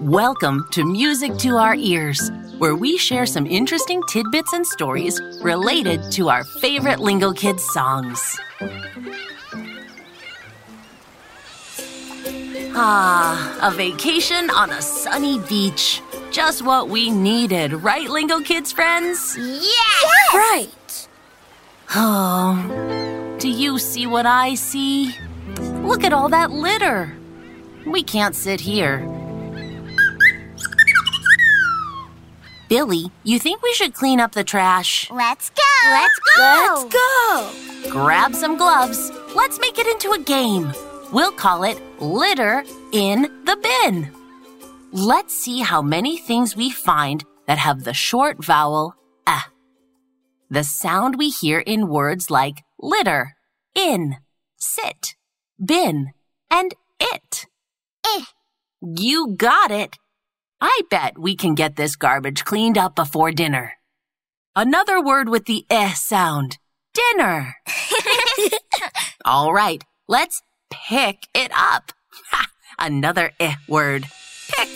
Welcome to Music to Our Ears, where we share some interesting tidbits and stories related to our favorite Lingokids songs. Ah, a vacation on a sunny beach. Just what we needed, right, Lingokids friends? Yes! Right. Oh, do you see what I see? Look at all that litter. We can't sit here. Billy, you think we should clean up the trash? Let's go! Let's go! Let's go. Grab some gloves. Let's make it into a game. We'll call it Litter in the Bin. Let's see how many things we find that have the short vowel eh. The sound we hear in words like litter, in, sit, bin, and it. Eh. You got it. I bet we can get this garbage cleaned up before dinner. Another word with the eh sound. Dinner. All right, let's pick it up. Ha, another eh word. Pick.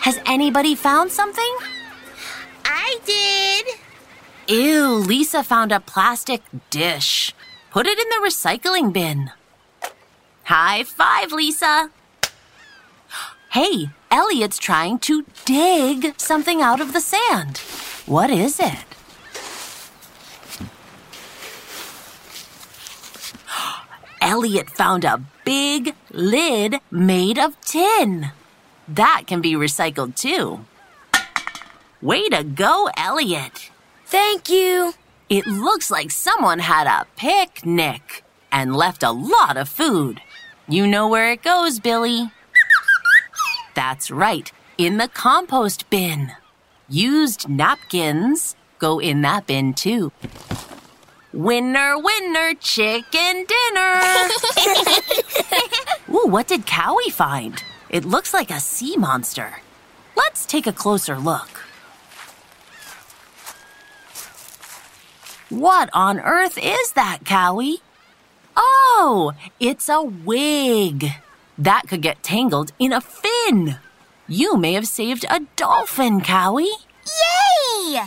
Has anybody found something? I did! Ew, Lisa found a plastic dish. Put it in the recycling bin. High five, Lisa. Hey, Elliot's trying to dig something out of the sand. What is it? Elliot found a big lid made of tin. That can be recycled too. Way to go, Elliot. Thank you. It looks like someone had a picnic and left a lot of food. You know where it goes, Billy. That's right, in the compost bin. Used napkins go in that bin too. Winner, winner, chicken dinner. Ooh, what did Cowie find? It looks like a sea monster. Let's take a closer look. What on earth is that, Cowie? Oh, it's a wig. That could get tangled in a fin. You may have saved a dolphin, Cowie. Yay!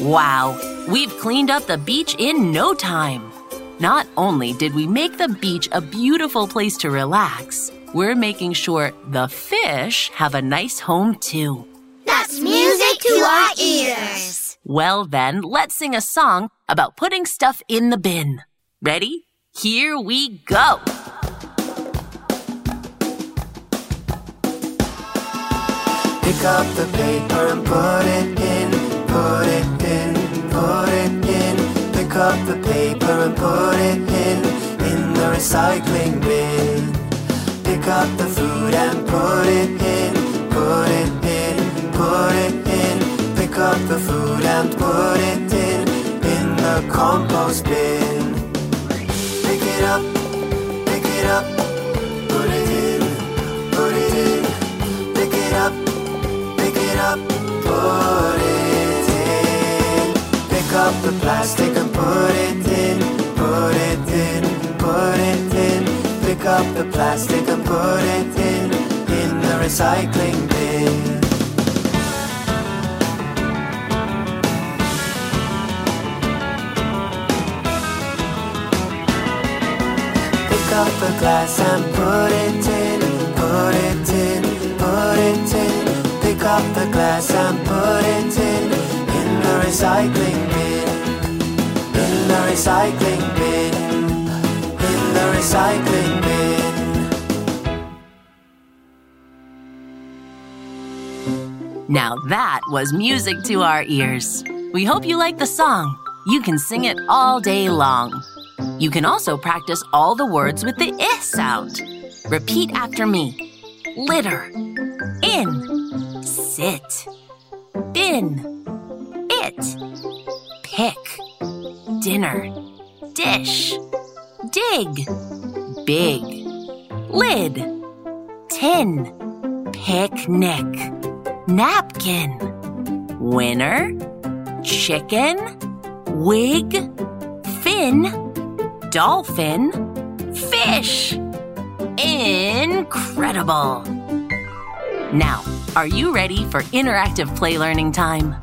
Wow, we've cleaned up the beach in no time. Not only did we make the beach a beautiful place to relax, we're making sure the fish have a nice home too. That's music to our ears! Well, then, let's sing a song about putting stuff in the bin. Ready? Here we go. Pick up the paper and put it in, put it in, put it in. Pick up the paper and put it in, in the recycling bin. Pick up the food and put it in, put it in, put it in. Pick up the food and put it in, in the compost bin. Up, put it in, put it in. Pick it up, pick it up, put it in. Pick up the plastic and put it in, put it in, put it in. Pick up the plastic and put it in, in the recycling bin. The glass and put it in, put it in, put it in. Pick up the glass and put it in, in the recycling bin. In the recycling bin. In the recycling bin. Now that was music to our ears. We hope you like the song. You can sing it all day long. You can also practice all the words with the I sound. Repeat after me. Litter, in, sit, bin, it, pick, dinner, dish, dig, big, lid, tin, picnic, napkin, winner, chicken, wig, fin, dolphin, fish. Incredible! Now, are you ready for interactive play learning time?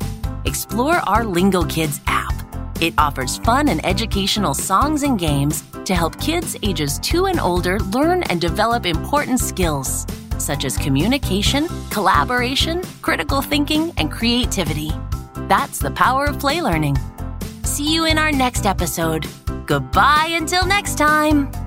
Explore our Lingokids app. It offers fun and educational songs and games to help kids ages 2 and older learn and develop important skills such as communication, collaboration, critical thinking, and creativity. That's the power of play learning. See you in our next episode. Goodbye until next time.